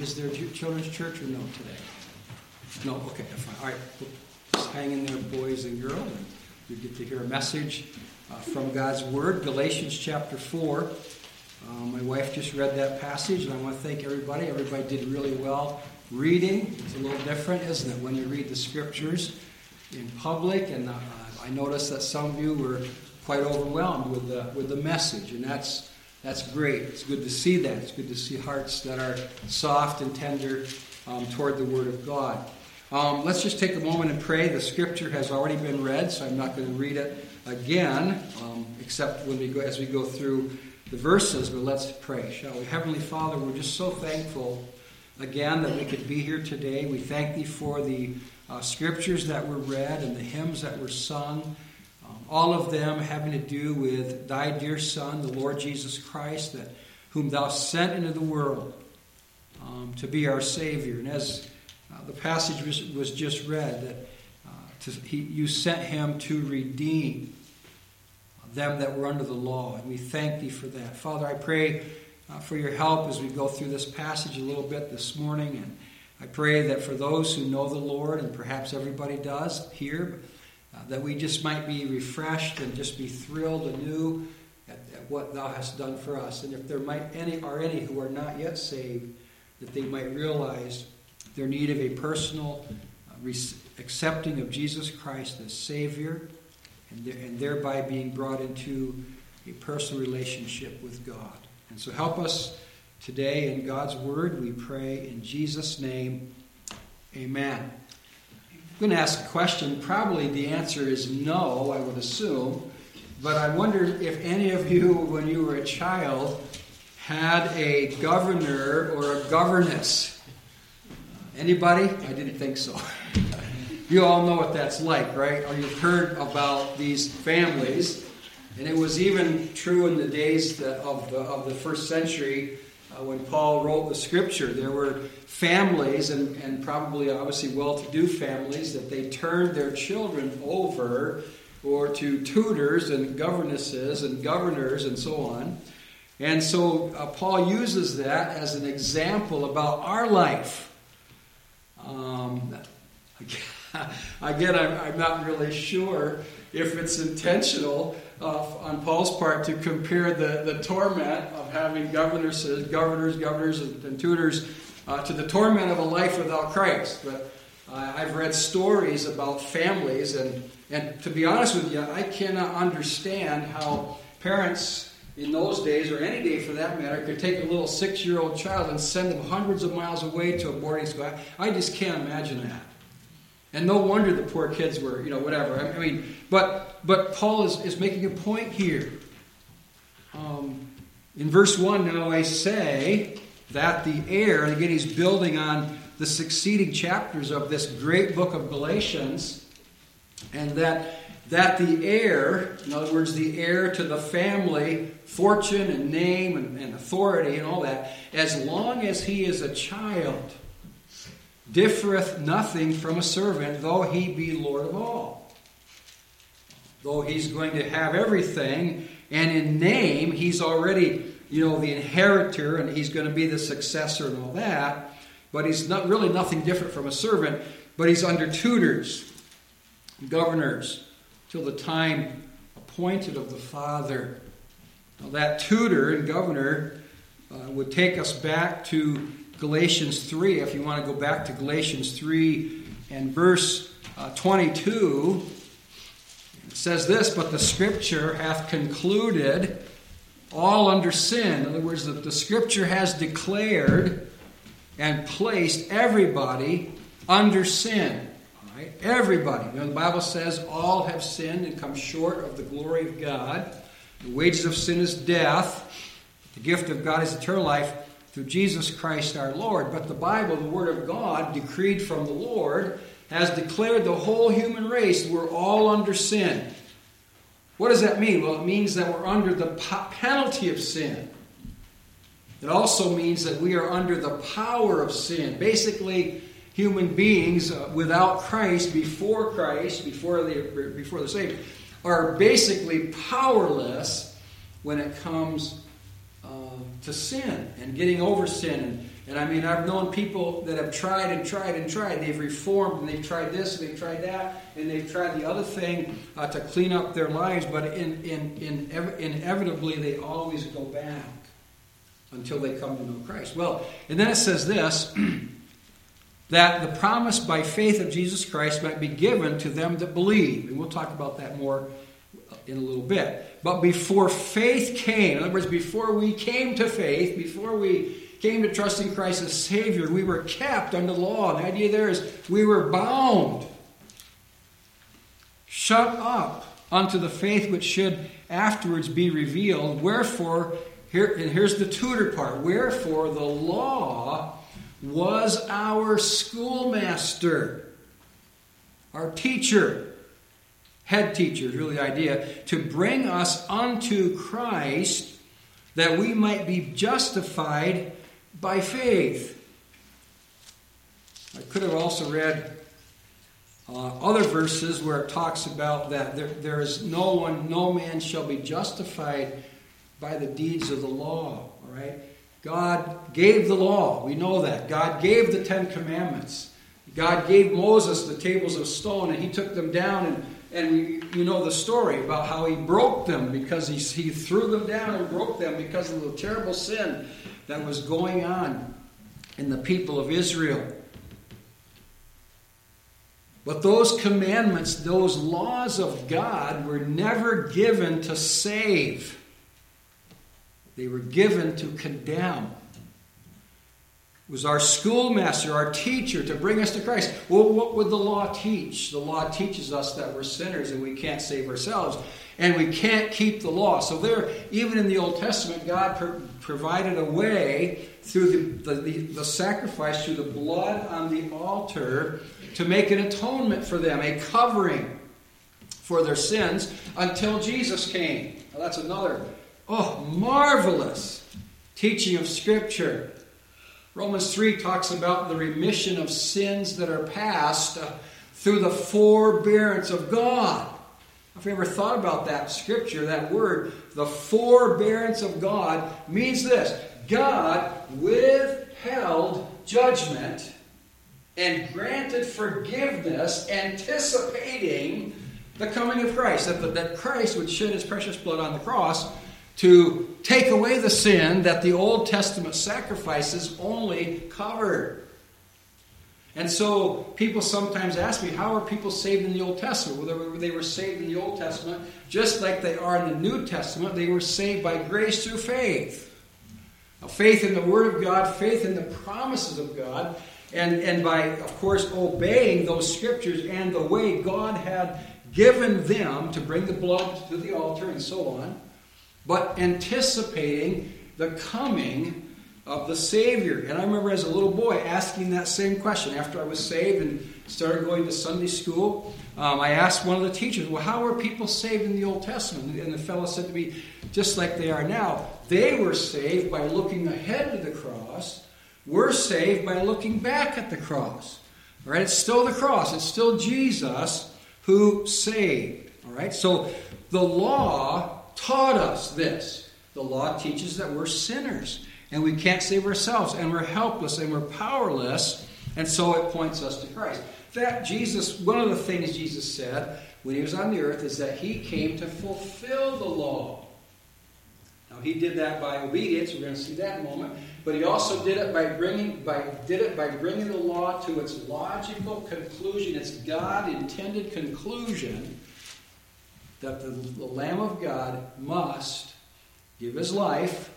Is there children's church or no today? No? Okay, fine. All right. Just hang in there, boys and girls. And you get to hear a message uh, from God's Word, Galatians chapter 4. Uh, my wife just read that passage, and I want to thank everybody. Everybody did really well reading. It's a little different, isn't it, when you read the scriptures in public? And uh, I noticed that some of you were quite overwhelmed with the, with the message, and that's, that's great. It's good to see that. It's good to see hearts that are soft and tender um, toward the Word of God. Um, let's just take a moment and pray. The scripture has already been read, so I'm not going to read it again, um, except when we go as we go through the verses. But let's pray, shall we? Heavenly Father, we're just so thankful again that we could be here today. We thank Thee for the uh, scriptures that were read and the hymns that were sung. All of them having to do with Thy dear Son, the Lord Jesus Christ, that whom Thou sent into the world um, to be our Savior. And as uh, the passage was, was just read that uh, to, he, you sent him to redeem them that were under the law, and we thank thee for that. Father, I pray uh, for your help as we go through this passage a little bit this morning, and I pray that for those who know the Lord, and perhaps everybody does here, uh, that we just might be refreshed and just be thrilled anew at, at what thou hast done for us. And if there might any are any who are not yet saved, that they might realize their need of a personal uh, accepting of Jesus Christ as Savior, and, and thereby being brought into a personal relationship with God. And so help us today in God's Word, we pray in Jesus' name. Amen. Going to ask a question. Probably the answer is no, I would assume. But I wonder if any of you, when you were a child, had a governor or a governess Anybody? I didn't think so. you all know what that's like, right? Or you've heard about these families. And it was even true in the days of the, of the first century when Paul wrote the scripture. There were families, and, and probably obviously well to do families, that they turned their children over or to tutors and governesses and governors and so on. And so uh, Paul uses that as an example about our life. Um, again, I'm, I'm, not really sure if it's intentional uh, on Paul's part to compare the, the torment of having governors, governors, governors, and, and tutors uh, to the torment of a life without Christ. But uh, I've read stories about families, and, and to be honest with you, I cannot understand how parents in those days, or any day for that matter, could take a little six year old child and send them hundreds of miles away to a boarding school. I just can't imagine that. And no wonder the poor kids were, you know, whatever. I mean, but but Paul is, is making a point here. Um, in verse 1, now I say that the heir, and again, he's building on the succeeding chapters of this great book of Galatians, and that that the heir, in other words, the heir to the family, fortune and name and, and, authority and all that, as long as he is a child, differeth nothing from a servant, though he be Lord of all. Though he's going to have everything, and in name, he's already, you know, the inheritor and he's going to be the successor and all that, but he's not really nothing different from a servant, but he's under tutors, governors till the time appointed of the Father. Now, that tutor and governor uh, would take us back to Galatians 3. If you want to go back to Galatians 3 and verse uh, 22, it says this But the Scripture hath concluded all under sin. In other words, that the Scripture has declared and placed everybody under sin. Right? Everybody. You know, the Bible says all have sinned and come short of the glory of God. The wages of sin is death. The gift of God is eternal life through Jesus Christ our Lord. But the Bible, the Word of God, decreed from the Lord, has declared the whole human race we're all under sin. What does that mean? Well, it means that we're under the penalty of sin. It also means that we are under the power of sin. Basically, human beings uh, without Christ, before Christ, before the before they're are basically powerless when it comes uh, to sin and getting over sin and, I mean, I've known people that have tried and tried and tried. They've reformed and they've tried this and they've tried that and they've tried the other thing uh, to clean up their lives, but in, in, in, inevitably they always go back until they come to know Christ. Well, and then it says this that the promise by faith of Jesus Christ might be given to them that believe. And we'll talk about that more in a little bit. But before faith came, in other words, before we came to faith, before we came to trust in Christ as Savior, we were kept under the law. The idea there is we were bound, shut up unto the faith which should afterwards be revealed. Wherefore, here, and here's the tutor part. Wherefore, the law was our schoolmaster, our teacher, head teacher is really the idea, to bring us unto Christ that we might be justified by faith. I could have also read uh, other verses where it talks about that there, there is no one, no man shall be justified by the deeds of the law. All right? God gave the law. We know that. God gave the Ten Commandments. God gave Moses the tables of stone, and he took them down. And, and you know the story about how he broke them because he, he threw them down and broke them because of the terrible sin that was going on in the people of Israel. But those commandments, those laws of God, were never given to save, they were given to condemn. Was our schoolmaster, our teacher, to bring us to Christ. Well, what would the law teach? The law teaches us that we're sinners and we can't save ourselves and we can't keep the law. So there, even in the Old Testament, God pro- provided a way through the, the, the, sacrifice, through the blood on the altar, to make an atonement for them, a covering for their sins until Jesus came. Now that's another, oh, marvelous teaching of Scripture. Romans 3 talks about the remission of sins that are past uh, through the forbearance of God. If you ever thought about that scripture, that word, the forbearance of God means this God withheld judgment and granted forgiveness, anticipating the coming of Christ, that, that Christ would shed his precious blood on the cross to take away the sin that the Old Testament sacrifices only covered. And so people sometimes ask me, how are people saved in the Old Testament? Well, they were saved in the Old Testament just like they are in the New Testament. They were saved by grace through faith. Now, faith in the Word of God, faith in the promises of God, and, and by, of course, obeying those scriptures and the way God had given them to bring the blood to the altar and so on, but anticipating the coming of the Savior. And I remember as a little boy asking that same question after I was saved and started going to Sunday school. Um, I asked one of the teachers, Well, how were people saved in the Old Testament? And the fellow said to me, Just like they are now. They were saved by looking ahead to the cross. We're saved by looking back at the cross. All right? It's still the cross, it's still Jesus who saved. All right? So the law taught us this. The law teaches that we're sinners and we can't save ourselves, and we're helpless and we're powerless, and so it points us to Christ. That Jesus, one of the things Jesus said when he was on the earth is that he came to fulfill the law. Now he did that by obedience. We're going to see that in a moment. But he also did it by bringing by did it by bringing the law to its logical conclusion, its God intended conclusion that the, the Lamb of God must give his life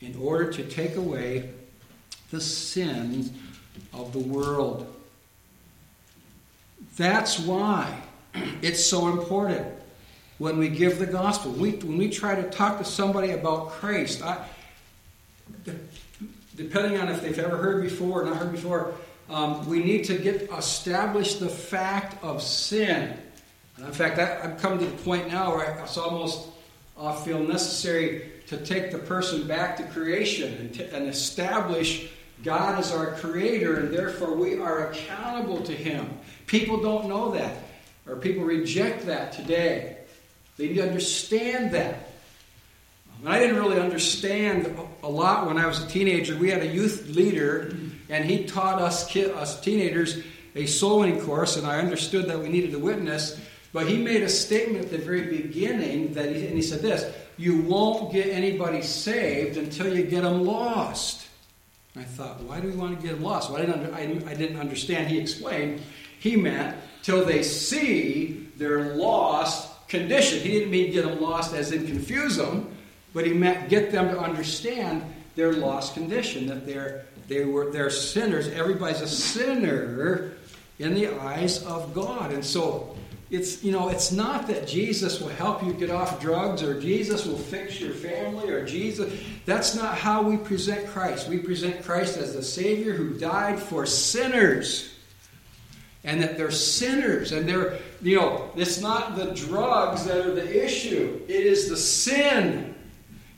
in order to take away the sins of the world. That's why it's so important when we give the gospel. We, when we try to talk to somebody about Christ, I, depending on if they've ever heard before or not heard before, um, we need to get establish the fact of sin. In fact, I, have come to the point now where I, it's almost uh, feel necessary to take the person back to creation and, and establish God as our creator, and therefore we are accountable to Him. People don't know that, or people reject that today. They need to understand that. and I didn't really understand a lot when I was a teenager. We had a youth leader, and he taught us, us teenagers a soul winning course, and I understood that we needed a witness. But he made a statement at the very beginning that, he, and he said this: "You won't get anybody saved until you get them lost." I thought, why do we want to get them lost? Well, I didn't, I, I didn't understand. He explained he meant till they see their lost condition. He didn't mean get them lost as in confuse them, but he meant get them to understand their lost condition, that they're they were they're sinners. Everybody's a sinner in the eyes of God. And so it's you know it's not that Jesus will help you get off drugs or Jesus will fix your family or Jesus that's not how we present Christ. We present Christ as the savior who died for sinners. And that they're sinners and they're you know it's not the drugs that are the issue. It is the sin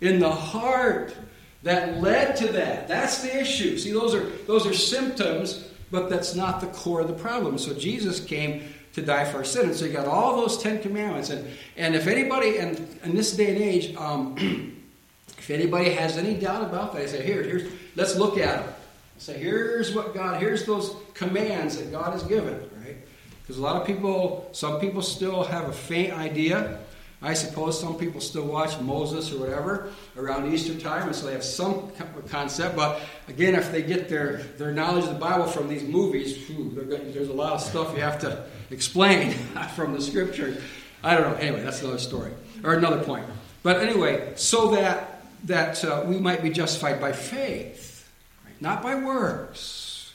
in the heart that led to that. That's the issue. See those are those are symptoms but that's not the core of the problem. So Jesus came to die for our sin. And so you got all those Ten Commandments. And, and if anybody, and in this day and age, um, if anybody has any doubt about that, I say, here, here's, let's look at them. Say, here's what God, here's those commands that God has given, right? Because a lot of people, some people still have a faint idea I suppose some people still watch Moses or whatever around Easter time, and so they have some concept. But again, if they get their, their knowledge of the Bible from these movies, whew, there's a lot of stuff you have to explain from the scripture. I don't know. Anyway, that's another story or another point. But anyway, so that that uh, we might be justified by faith, right? not by works,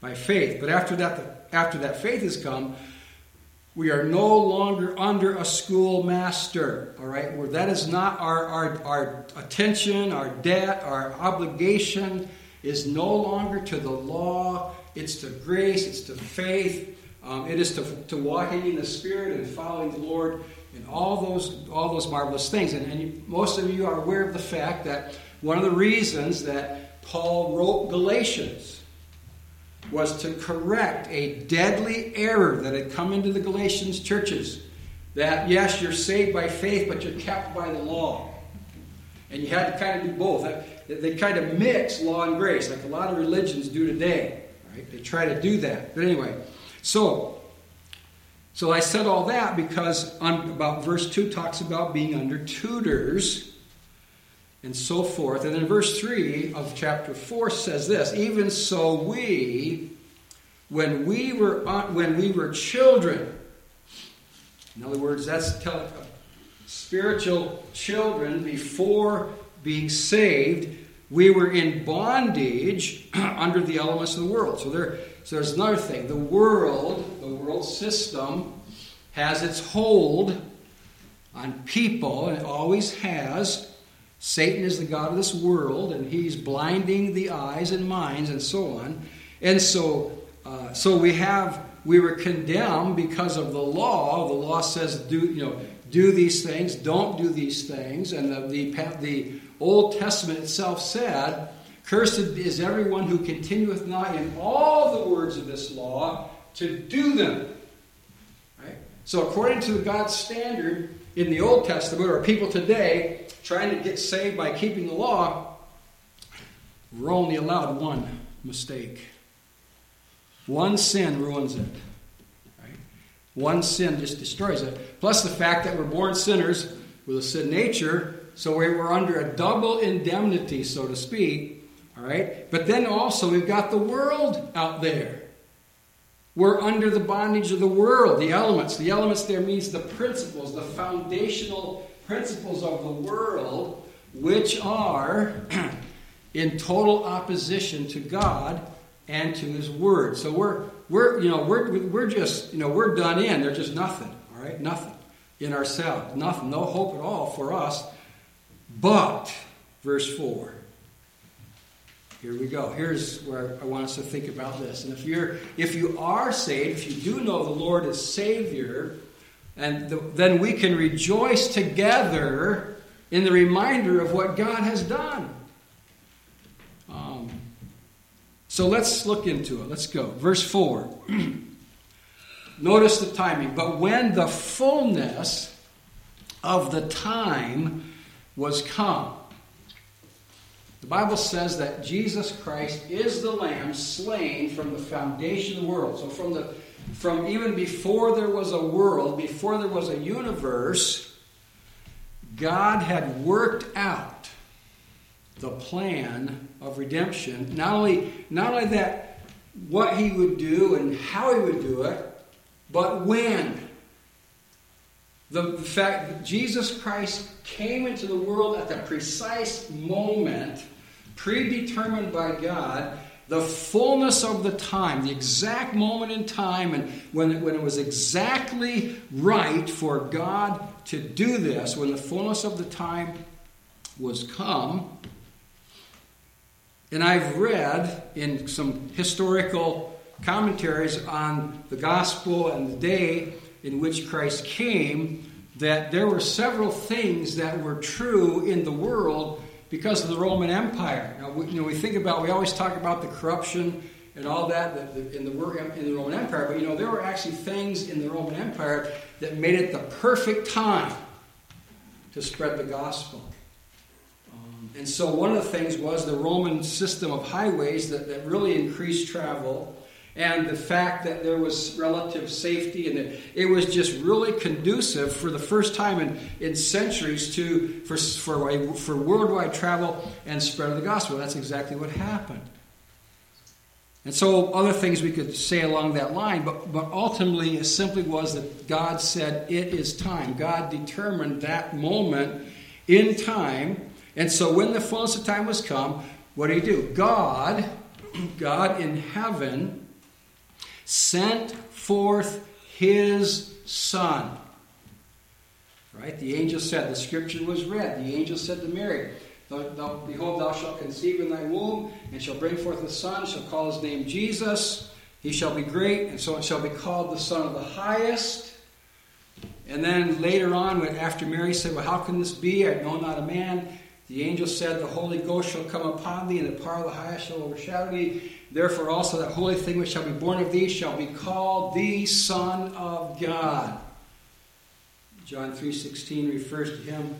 by faith. But after that, after that faith has come we are no longer under a schoolmaster, all right? Where that is not our, our, our attention, our debt, our obligation is no longer to the law, it's to grace, it's to faith, um, it is to, to walking in the Spirit and following the Lord and all those, all those marvelous things. And, and you, most of you are aware of the fact that one of the reasons that Paul wrote Galatians was to correct a deadly error that had come into the Galatians churches. That, yes, you're saved by faith, but you're kept by the law. And you had to kind of do both. They kind of mix law and grace, like a lot of religions do today. Right? They try to do that. But anyway, so so I said all that because on, about verse 2 talks about being under tutors and so forth. And then verse 3 of chapter 4 says this Even so, we, when we were, uh, when we were children, in other words, that's tell, spiritual children before being saved, we were in bondage under the elements of the world. So, there, so there's another thing. The world, the world system, has its hold on people, and it always has Satan is the God of this world, and he's blinding the eyes and minds and so on. And so, uh, so we have we were condemned because of the law. The law says do you know do these things, don't do these things, and the the, the Old Testament itself said, "Cursed is everyone who continueth not in all the words of this law to do them." Right. So, according to God's standard in the Old Testament, or people today trying to get saved by keeping the law, we're only allowed one mistake. One sin ruins it. Right? One sin just destroys it. Plus the fact that we're born sinners with a sin nature, so we're under a double indemnity, so to speak. All right? But then also we've got the world out there. We're under the bondage of the world, the elements. The elements there means the principles, the foundational principles of the world which are in total opposition to God and to his word. So we're we're you know we're we're just you know we're done in. There's just nothing, all right? Nothing in ourselves. Nothing, no hope at all for us. But verse 4. Here we go. Here's where I want us to think about this. And if you're if you are saved, if you do know the Lord as Savior, and the, then we can rejoice together in the reminder of what God has done. Um, so let's look into it. Let's go. Verse 4. Notice the timing. But when the fullness of the time was come. The Bible says that Jesus Christ is the lamb slain from the foundation of the world. So from the from even before there was a world, before there was a universe, God had worked out the plan of redemption. Not only not only that what he would do and how he would do it, but when. The fact that Jesus Christ came into the world at the precise moment predetermined by God, the fullness of the time, the exact moment in time, and when it, when it was exactly right for God to do this, when the fullness of the time was come. And I've read in some historical commentaries on the gospel and the day in which Christ came that there were several things that were true in the world because of the Roman Empire. Now, we, you know, we think about, we always talk about the corruption and all that, in the in the Roman Empire, but you know, there were actually things in the Roman Empire that made it the perfect time to spread the gospel. Um, and so, one of the things was the Roman system of highways that, that really increased travel and the fact that there was relative safety and that it was just really conducive for the first time in, in centuries to for, for, for worldwide travel and spread of the gospel. That's exactly what happened. And so other things we could say along that line, but, but ultimately it simply was that God said it is time. God determined that moment in time. And so when the fullness of time was come, what did he do? God, God in heaven, sent forth his son. Right? The angel said, the scripture was read. The angel said to Mary, Behold, thou shalt conceive in thy womb, and shall bring forth a son, shall call his name Jesus. He shall be great, and so it shall be called the Son of the Highest. And then later on, after Mary said, Well, how can this be? I know not a man. The angel said, The Holy Ghost shall come upon thee, and the power of the highest shall overshadow thee. Therefore also that holy thing which shall be born of thee shall be called the Son of God. John 3.16 refers to him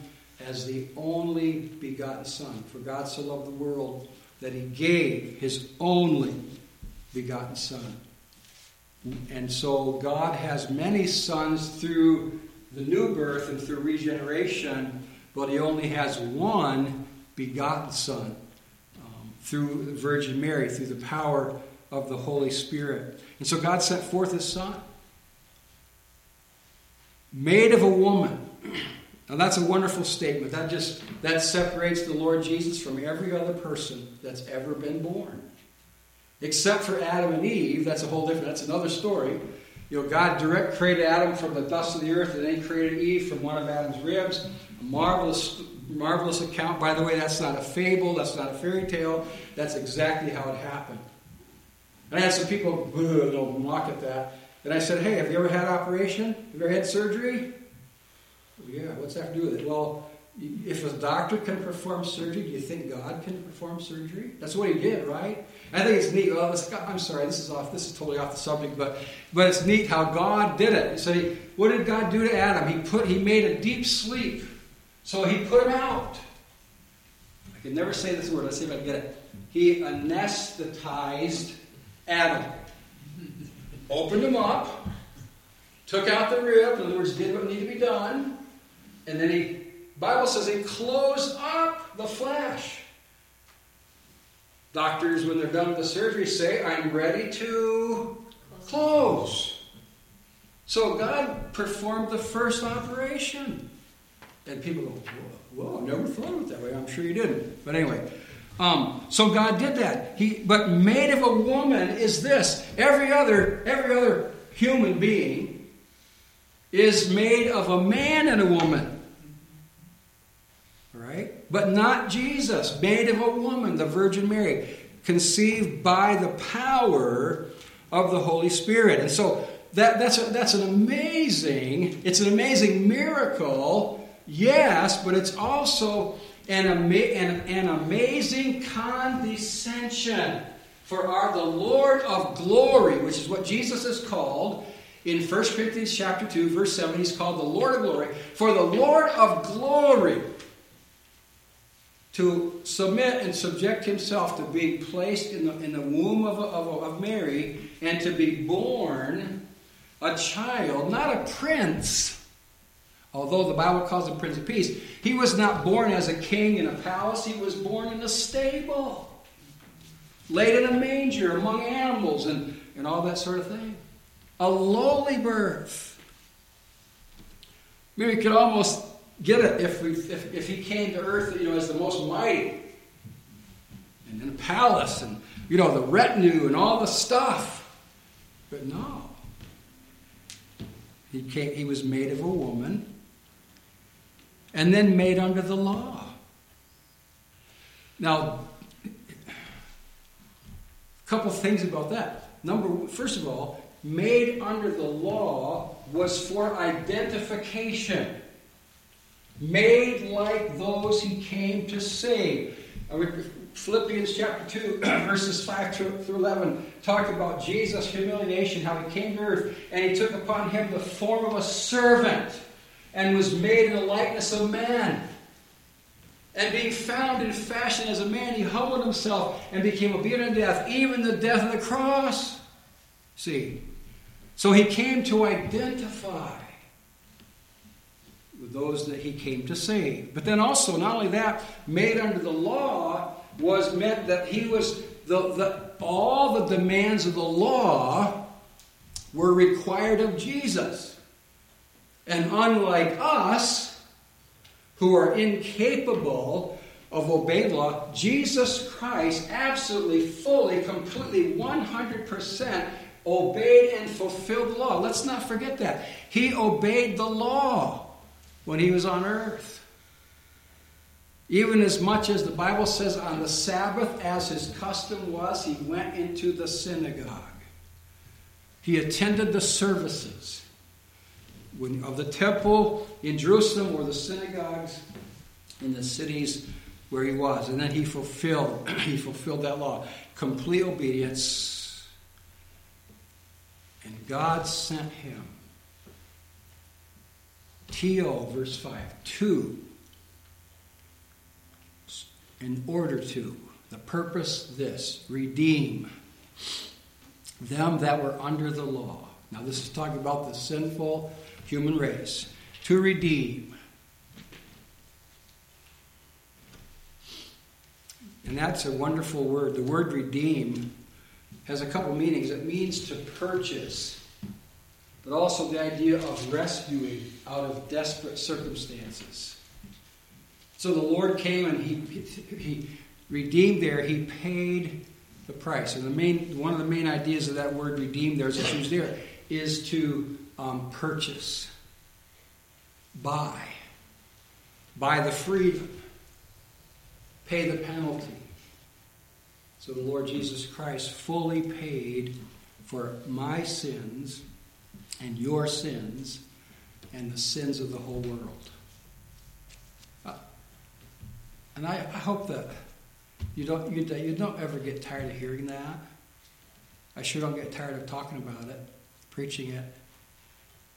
as the only begotten Son. For God so loved the world that he gave his only begotten Son. And so God has many sons through the new birth and through regeneration, but he only has one begotten Son um, through the Virgin Mary, through the power of the Holy Spirit. And so God sent forth his Son, made of a woman. Now that's a wonderful statement. That just that separates the Lord Jesus from every other person that's ever been born. Except for Adam and Eve, that's a whole different that's another story. You know, God direct created Adam from the dust of the earth, and then he created Eve from one of Adam's ribs. A marvelous marvelous account. By the way, that's not a fable, that's not a fairy tale, that's exactly how it happened. And I had some people, they'll mock at that. And I said, hey, have you ever had operation? Have you ever had surgery? yeah, what's that to do with it? Well, if a doctor can perform surgery, do you think God can perform surgery? That's what he did, right? I think it's neat. Well, I'm sorry, this is off. This is totally off the subject, but but it's neat how God did it. So, he, what did God do to Adam? He put he made a deep sleep so he put him out. I can never say this word. Let's see if I can get it. He anesthetized Adam. Opened him up, took out the rib, in other words, did what needed to be done, and then he, Bible says he closed up the flesh. Doctors, when they're done with the surgery, say, I'm ready to close. So God performed the first operation. And people go, whoa, whoa, never thought of it that way. I'm sure you didn't. But anyway, um, so God did that. He, but made of a woman is this. Every other, every other human being is made of a man and a woman. But not Jesus. Made of a woman, the Virgin Mary. Conceived by the power of the Holy Spirit. And so that, that's, a, that's an amazing, it's an amazing miracle Yes, but it's also an, ama- an, an amazing condescension for our the Lord of glory, which is what Jesus is called in 1 Corinthians chapter 2, verse 7. He's called the Lord of glory. For the Lord of glory to submit and subject himself to being placed in the, in the womb of, of, of Mary and to be born a child, not a prince. Although the Bible calls him Prince of Peace, he was not born as a king in a palace, he was born in a stable, laid in a manger among animals and, and all that sort of thing. A lowly birth. We could almost get it if, we, if, if he came to earth you know, as the most mighty. And in a palace and, you know, the retinue and all the stuff. But no. He, came, he was made of a woman and then made under the law. Now, a couple things about that. Number first of all, made under the law was for identification. Made like those he came to save. Philippians chapter 2, verses 5 through 11, talk about Jesus' humiliation, how he came to earth, and he took upon him the form of a servant, and was made in the likeness of man. And being found in fashion as a man, he humbled himself and became obedient to death, even the death of the cross. See, so he came to identify those that he came to save. But then also, not only that, made under the law was meant that he was the, the all the demands of the law were required of Jesus. And unlike us, who are incapable of obeying law, Jesus Christ absolutely, fully, completely, 100% obeyed and fulfilled the law. Let's not forget that. He obeyed the law when he was on earth. Even as much as the Bible says on the Sabbath, as his custom was, he went into the synagogue. He attended the services of the temple in Jerusalem or the synagogues in the cities where he was. And then he fulfilled, he fulfilled that law. Complete obedience and God sent him. T.O., verse 5, to, in order to, the purpose this, redeem them that were under the law. Now, this is talking about the sinful human race. To redeem. And that's a wonderful word. The word redeem has a couple meanings. It means to purchase, but also the idea of rescuing out of desperate circumstances. So the Lord came and he, he redeemed there, he paid the price. And the main, one of the main ideas of that word redeem there, as it's used there, is to um, purchase, buy, buy the freedom, pay the penalty. So the Lord Jesus Christ fully paid for my sins and your sins and the sins of the whole world. Uh, and I, I, hope that you don't, you, you don't ever get tired of hearing that. I sure don't get tired of talking about it, preaching it.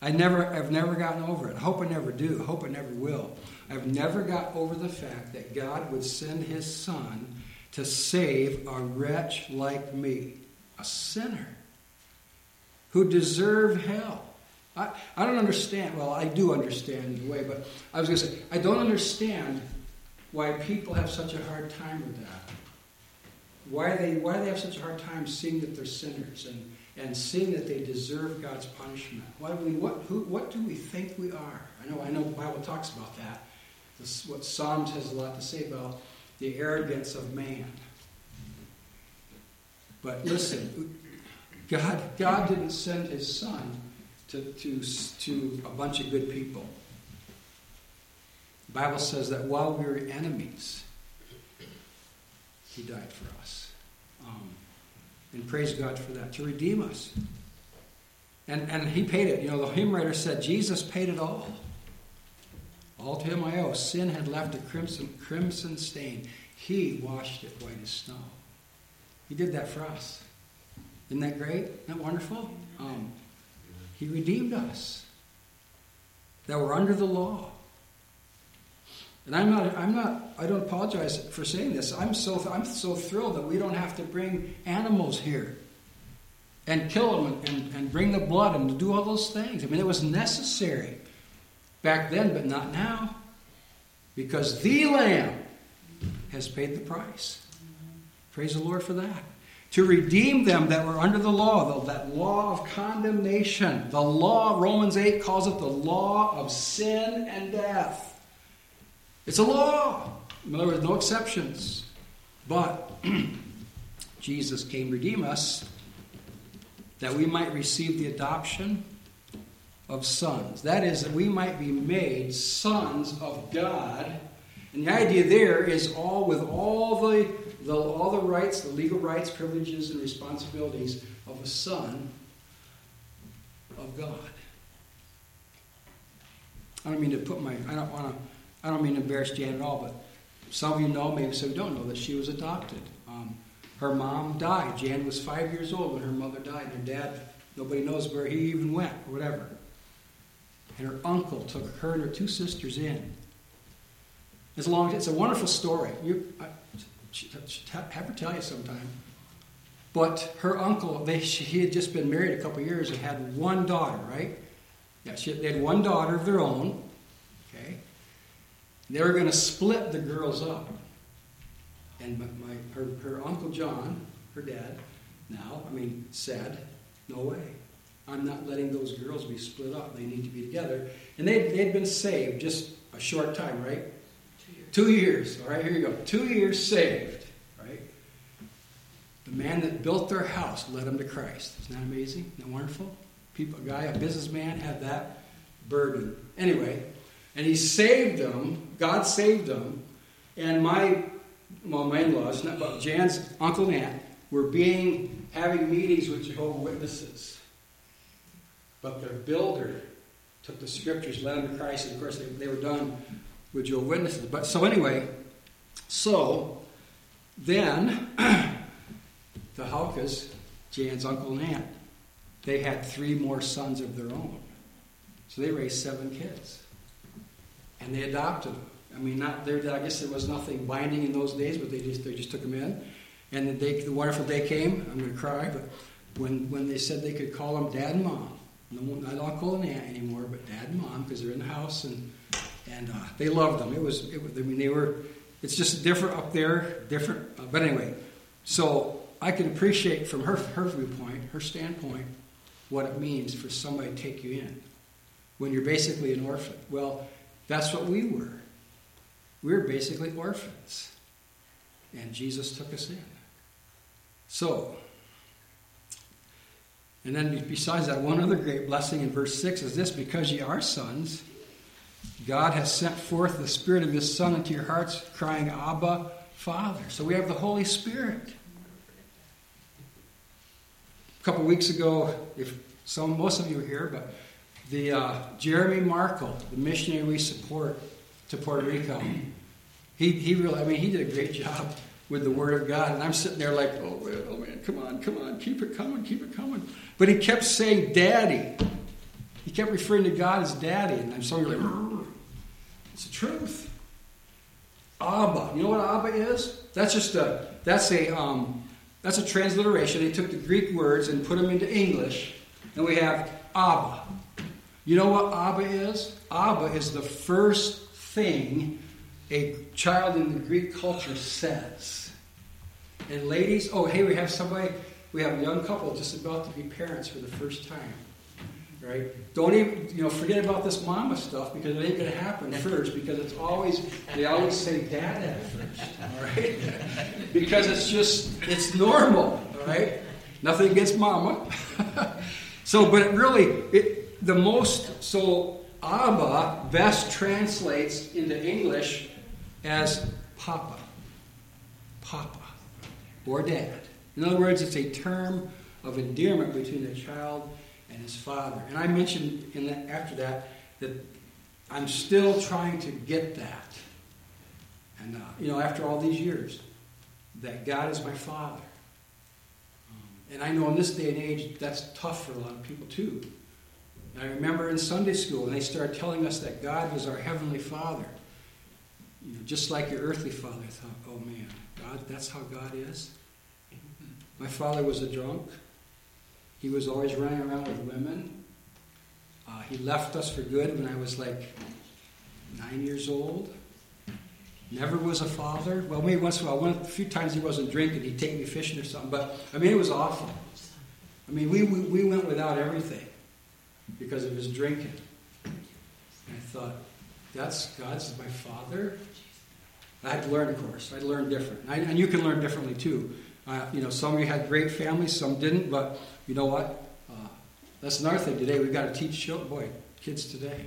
I never, I've never gotten over it. I hope I never do. I hope I never will. I've never got over the fact that God would send His Son to save a wretch like me, a sinner who deserved hell. I, I don't understand. Well, I do understand in a way, but I was going to say, I don't understand why people have such a hard time with that. Why they, why they have such a hard time seeing that they're sinners and, and seeing that they deserve God's punishment. Why do we, what, who, what do we think we are? I know, I know the Bible talks about that. This, what Psalms has a lot to say about the arrogance of man. But listen, God, God didn't send his son to, to, to a bunch of good people. The Bible says that while we were enemies, he died for us. Um, and praise God for that, to redeem us. And, and he paid it. You know, the hymn writer said, Jesus paid it all. All to him I owe. Sin had left a crimson, crimson stain. He washed it white as snow. He did that for us. Isn't that great? Isn't that wonderful? Um, he redeemed us that were under the law. And I'm not, I'm not, I don't apologize for saying this. I'm so, I'm so thrilled that we don't have to bring animals here and kill them and, and, and bring the blood and do all those things. I mean, it was necessary back then, but not now. Because the Lamb has paid the price. Praise the Lord for that. To redeem them that were under the law, that law of condemnation. The law, Romans 8 calls it the law of sin and death. It's a law. In other words, no exceptions. But Jesus came to redeem us that we might receive the adoption of sons. That is, that we might be made sons of God. And the idea there is all with all the, the, all the rights, the legal rights, privileges, and responsibilities of a son of God. I don't mean to put my I don't want to I don't mean to embarrass Jan at all, but some of you know, maybe some don't know, that she was adopted. Um, her mom died. Jan was five years old when her mother died. Her dad, nobody knows where he even went, or whatever. And her uncle took her and her two sisters in. It's a long, it's a wonderful story. You, I, have her tell you sometime. But her uncle, they, she, he had just been married a couple years and had one daughter, right? Yeah, she, they had one daughter of their own. Okay, they were going to split the girls up. And my, her, her Uncle John, her dad, now, I mean, said, No way. I'm not letting those girls be split up. They need to be together. And they'd, they'd been saved just a short time, right? Two years. All right, here you go. Two years saved, right? The man that built their house led them to Christ. Isn't that amazing? Isn't that wonderful? People, a guy, a businessman, had that burden. Anyway, and he saved them. God saved them. And my, well, my in-laws, not, Jan's uncle and aunt, were being having meetings with Jehovah Witnesses. But their builder took the scriptures, led them to Christ, and of course they, they were done with Jehovah Witnesses. But so anyway, so then the Halkas, Jan's uncle and aunt, they had three more sons of their own. So they raised seven kids and they adopted them. I mean, not there. I guess there was nothing binding in those days, but they just they just took them in. And the day, the wonderful day came. I'm going to cry, but when when they said they could call them dad and mom, no, not uncle and aunt anymore, but dad and mom because they're in the house and and uh, they loved them. It was, it I mean, they were. It's just different up there, different. Uh, but anyway, so I can appreciate from her her viewpoint, her standpoint, what it means for somebody to take you in when you're basically an orphan. Well that's what we were. We were basically orphans. And Jesus took us in. So, and then besides that, one other great blessing in verse 6 is this because ye are sons, God has sent forth the Spirit of His Son into your hearts, crying, Abba, Father. So we have the Holy Spirit. A couple weeks ago, if some, most of you are here, but the uh, Jeremy Markle, the missionary we support to Puerto Rico, he, he really, I mean, he did a great job with the Word of God. And I'm sitting there like, oh man, oh man, come on, come on, keep it coming, keep it coming. But he kept saying, Daddy. He kept referring to God as Daddy. And I'm so like, it's the truth. Abba. You know what Abba is? That's just a, that's a, um, that's a transliteration. They took the Greek words and put them into English. And we have Abba. You know what Abba is? Abba is the first thing a child in the Greek culture says. And ladies, oh, hey, we have somebody, we have a young couple just about to be parents for the first time. Right? Don't even, you know, forget about this mama stuff because it ain't going to happen first because it's always, they always say dad at first. All right? because it's just, it's normal. All right? Nothing against mama. so, but it really, it, the most, so Abba best translates into English as Papa. Papa. Or Dad. In other words, it's a term of endearment between a child and his father. And I mentioned in that, after that that I'm still trying to get that. And, uh, you know, after all these years, that God is my father. Um, and I know in this day and age, that's tough for a lot of people too. And I remember in Sunday school, when they started telling us that God was our Heavenly Father. you know, just like your earthly father, I thought, oh man, God, that's how God is. My father was a drunk. He was always running around with women. Uh, he left us for good when I was like nine years old. Never was a father. Well, maybe once in a while, one, a few times he wasn't drinking, he'd take me fishing or something. But I mean, it was awful. I mean, we, we, we went without everything because of his drinking. And I thought, that's God's my father. I had to learn, of course. I learned different, I, and you can learn differently too. Uh, you know, some of you had great families, some didn't. But you know what? Uh, that's another thing today. We've got to teach children, boy, kids today.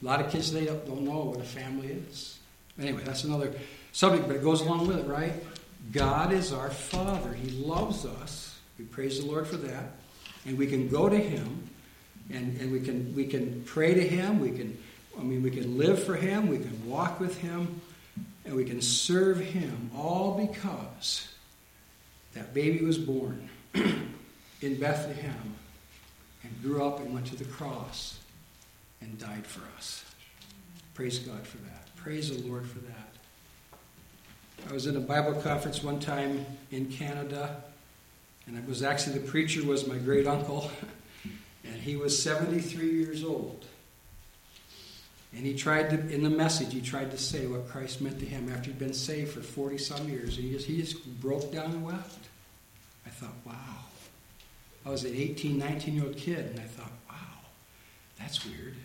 A lot of kids today don't know what a family is. Anyway, that's another subject, but it goes along with it, right? God is our Father. He loves us. We praise the Lord for that. And we can go to Him and, and we can we can pray to Him. We can I mean we can live for Him, we can walk with Him, and we can serve Him all because that baby was born in Bethlehem and grew up and went to the cross and died for us. Praise God for that. Praise the Lord for that. I was in a Bible conference one time in Canada, and it was actually the preacher was my great uncle, and he was 73 years old. And he tried to, in the message, he tried to say what Christ meant to him after he'd been saved for 40 some years. And He just, he just broke down and wept. I thought, wow. I was an 18, 19 year old kid, and I thought, wow, that's weird.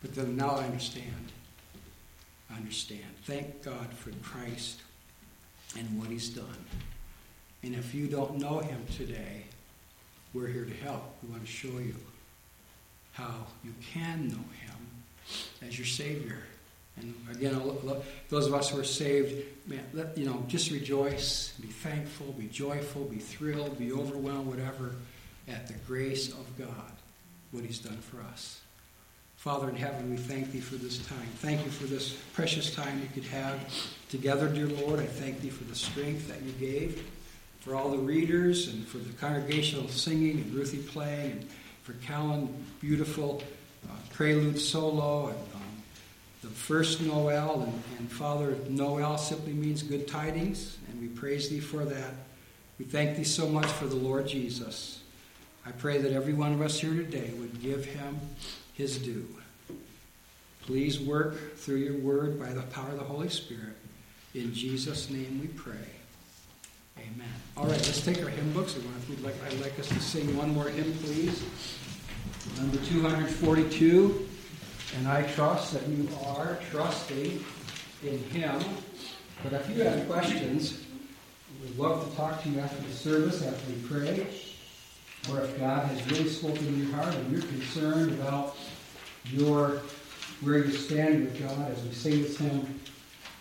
But then now I understand. I understand. Thank God for Christ and what he's done. And if you don't know him today, we're here to help. We want to show you how you can know him as your Savior. And again, those of us who are saved, man, you know, just rejoice, be thankful, be joyful, be thrilled, be overwhelmed, whatever, at the grace of God, what He's done for us. Father in heaven, we thank Thee for this time. Thank You for this precious time you could have together, dear Lord. I thank Thee for the strength that You gave, for all the readers, and for the congregational singing, and Ruthie playing, and for Callan, beautiful prelude solo, and um, the first Noel, and, and Father, Noel simply means good tidings, and we praise Thee for that. We thank Thee so much for the Lord Jesus. I pray that every one of us here today would give Him His due. Please work through your word by the power of the Holy Spirit. In Jesus' name we pray. Amen. All right, let's take our hymn books. I'd like us to sing one more hymn, please. Number 242. And I trust that you are trusting in Him. But if you have questions, we'd love to talk to you after the service, after we pray. Or if God has really spoken in your heart and you're concerned about your where you stand with God as we sing this hymn,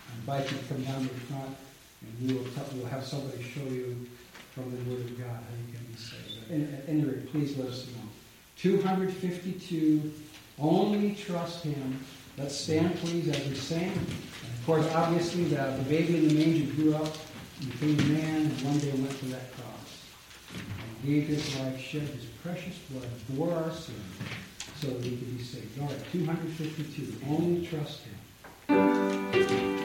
I invite you to come down to the front and we will, we'll have somebody show you from the Word of God how you can be saved. Rate, please let us know. 252. Only trust him. Let's stand, please, as we sing. Of course, obviously, the, the baby in the manger grew up, became a man, and one day went to that cross. And gave his life, shed his precious blood, bore our sins, so that we could be saved. All right, 252. Only trust him.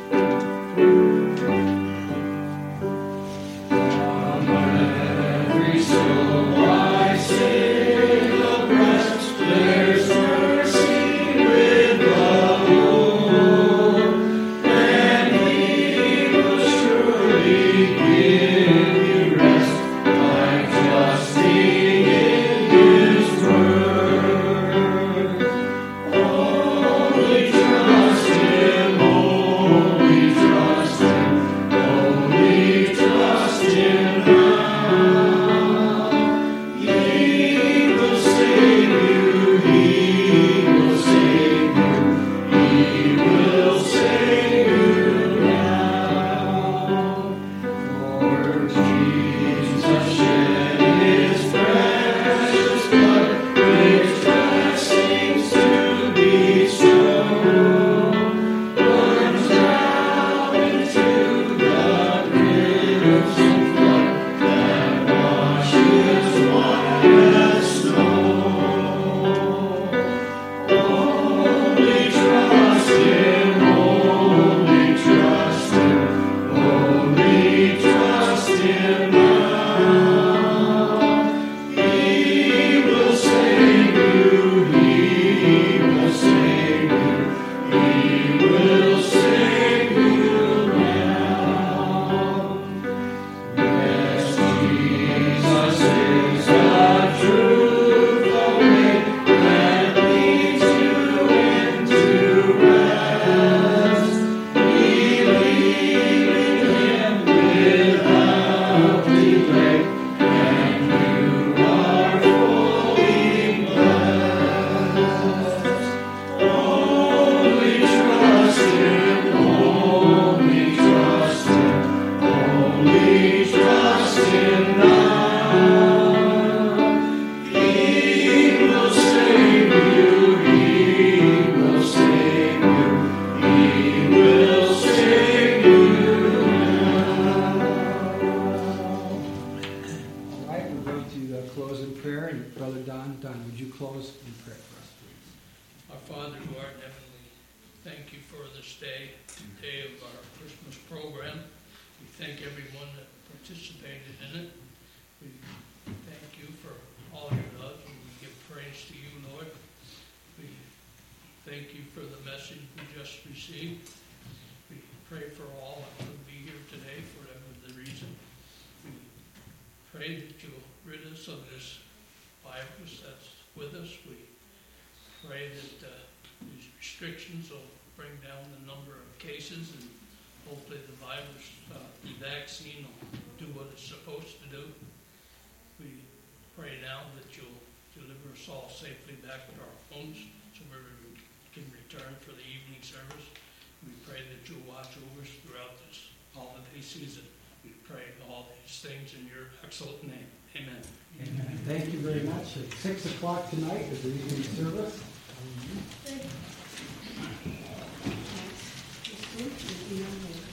Close in prayer. And Brother Don, Don, would you close in prayer for us, please? Our Father who art in heavenly, thank you for this day, day of our Christmas program. We thank everyone that participated in it. We thank you for all your love, and we give praise to you, Lord. We thank you for the message we just received. We pray for all that will be here today, for whatever the reason. We pray that you'll rid us of this virus that's with us. We pray that uh, these restrictions will bring down the number of cases and hopefully the virus, uh, the vaccine will do what it's supposed to do. We pray now that you'll deliver us all safely back to our homes so we can return for the evening service. We pray that you'll watch over us throughout this holiday season. We pray all these things in your excellent name. Amen. Amen. Thank you very much. At 6 o'clock tonight is the evening service. Thank you.